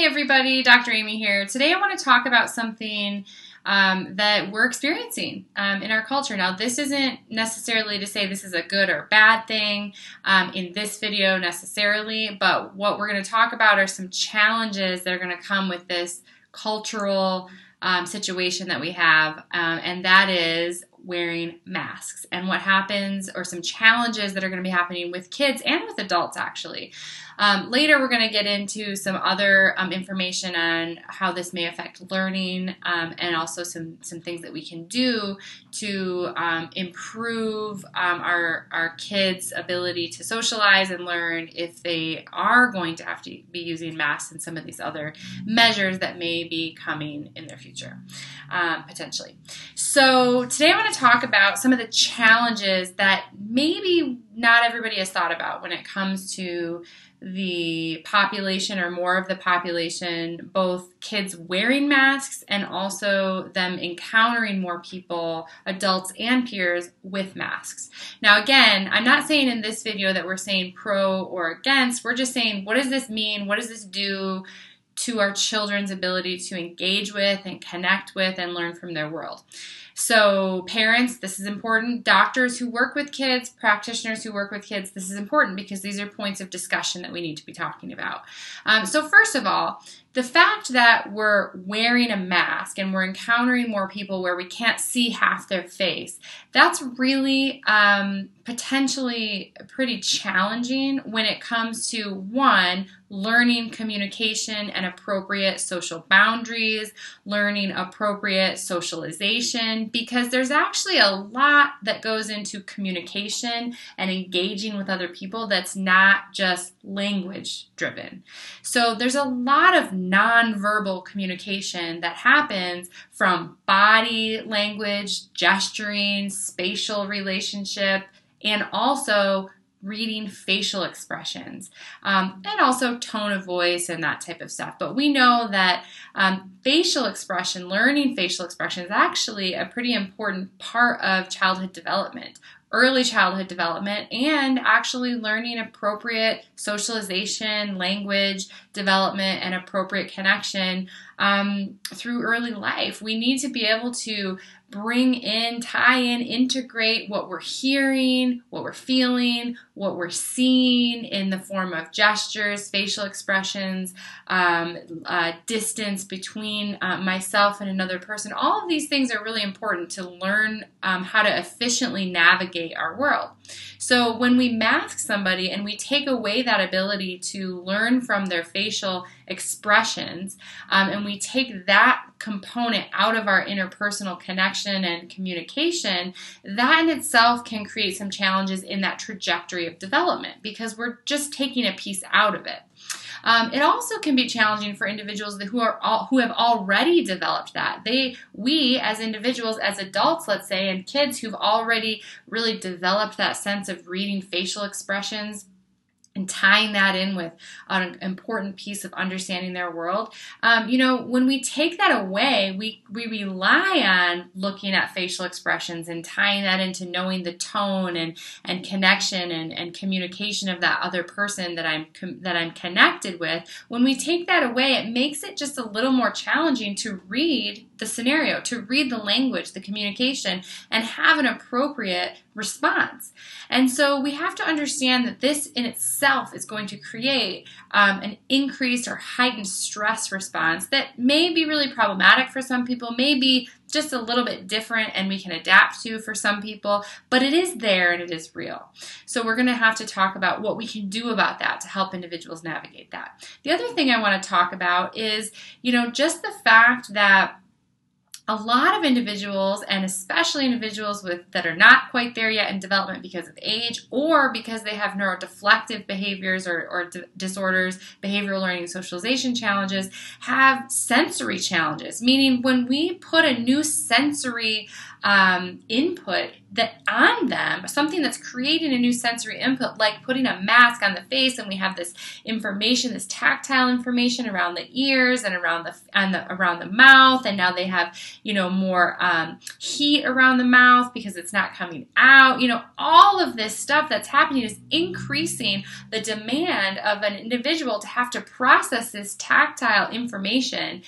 Hey everybody, Dr. Amy here. Today I want to talk about something um, that we're experiencing um, in our culture. Now, this isn't necessarily to say this is a good or bad thing um, in this video necessarily, but what we're going to talk about are some challenges that are going to come with this cultural um, situation that we have, um, and that is wearing masks and what happens or some challenges that are going to be happening with kids and with adults actually. Um, later, we're going to get into some other um, information on how this may affect learning um, and also some, some things that we can do to um, improve um, our, our kids' ability to socialize and learn if they are going to have to be using masks and some of these other measures that may be coming in their future, um, potentially. So, today I want to talk about some of the challenges that maybe not everybody has thought about when it comes to the population or more of the population, both kids wearing masks and also them encountering more people, adults and peers, with masks. Now, again, I'm not saying in this video that we're saying pro or against. We're just saying, what does this mean? What does this do? To our children's ability to engage with and connect with and learn from their world. So, parents, this is important. Doctors who work with kids, practitioners who work with kids, this is important because these are points of discussion that we need to be talking about. Um, so, first of all, the fact that we're wearing a mask and we're encountering more people where we can't see half their face, that's really um, potentially pretty challenging when it comes to one, learning communication and appropriate social boundaries, learning appropriate socialization, because there's actually a lot that goes into communication and engaging with other people that's not just language driven. So there's a lot of nonverbal communication that happens from body language, gesturing, spatial relationship, and also reading facial expressions um, and also tone of voice and that type of stuff. But we know that um, facial expression, learning facial expression, is actually a pretty important part of childhood development early childhood development and actually learning appropriate socialization, language development, and appropriate connection um, through early life. We need to be able to bring in, tie in, integrate what we're hearing, what we're feeling, what we're seeing in the form of gestures, facial expressions, um, uh, distance between uh, myself and another person. All of these things are really important to learn um, how to efficiently navigate our world. So when we mask somebody and we take away that ability to learn from their facial expressions, um, and we take that component out of our interpersonal connection and communication, that in itself can create some challenges in that trajectory of development because we're just taking a piece out of it. Um, it also can be challenging for individuals who are all, who have already developed that. They we as individuals, as adults, let's say, and kids who've already really developed that sense of reading facial expressions and tying that in with an important piece of understanding their world. Um, you know, when we take that away, we, we rely on looking at facial expressions and tying that into knowing the tone and, and connection and, and communication of that other person that I'm that I'm connected with. When we take that away, it makes it just a little more challenging to read the scenario, to read the language, the communication, and have an appropriate response. And so we have to understand that this in itself is going to create um, an increased or heightened stress response that may be really problematic for some people, may be just a little bit different and we can adapt to for some people, but it is there and it is real. So we're going to have to talk about what we can do about that to help individuals navigate that. The other thing I want to talk about is, you know, just the fact that a lot of individuals and especially individuals with that are not quite there yet in development because of age or because they have neurodeflective behaviors or, or d- disorders behavioral learning socialization challenges have sensory challenges. Meaning when we put a new sensory um, input that on them, something that's creating a new sensory input, like putting a mask on the face, and we have this information, this tactile information around the ears and around the and the around the mouth, and now they have you know more um, heat around the mouth because it's not coming out. You know, all of this stuff that's happening is increasing the demand of an individual to have to process this tactile information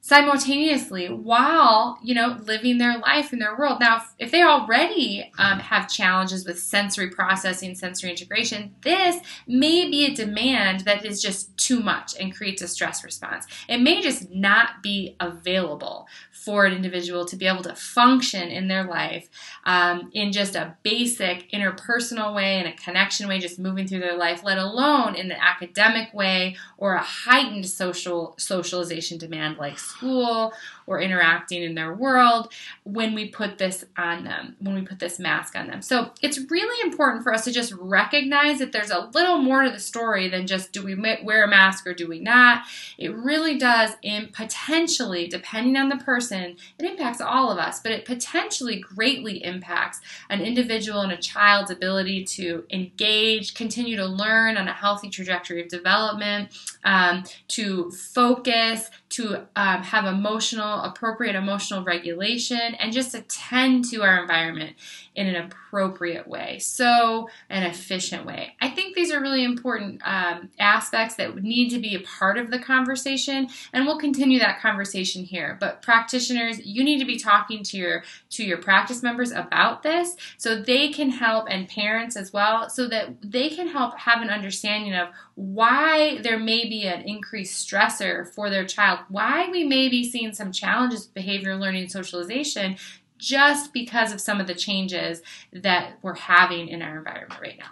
simultaneously while you know living their life in their world. Now if, they already um, have challenges with sensory processing sensory integration this may be a demand that is just too much and creates a stress response. It may just not be available for an individual to be able to function in their life um, in just a basic interpersonal way, in a connection way, just moving through their life, let alone in an academic way or a heightened social socialization demand like school or interacting in their world when we put this on them, when we put this mask on them. So it's really important for us to just recognize that there's a little more to the story than just do we wear a mask or do we not. It really does, in potentially, depending on the person, it impacts all of us, but it potentially greatly impacts an individual and a child's ability to engage, continue to learn on a healthy trajectory of development, um, to focus, to um, have emotional, appropriate emotional regulation, and just attend to our environment in an appropriate way, so an efficient way. I think these are really important um, aspects that need to be a part of the conversation, and we'll continue that conversation here. But practitioners, you need to be talking to your to your practice members about this, so they can help, and parents as well, so that they can help have an understanding of why there may be an increased stressor for their child, why we may be seeing some challenges with behavior learning socialization just because of some of the changes that we're having in our environment right now.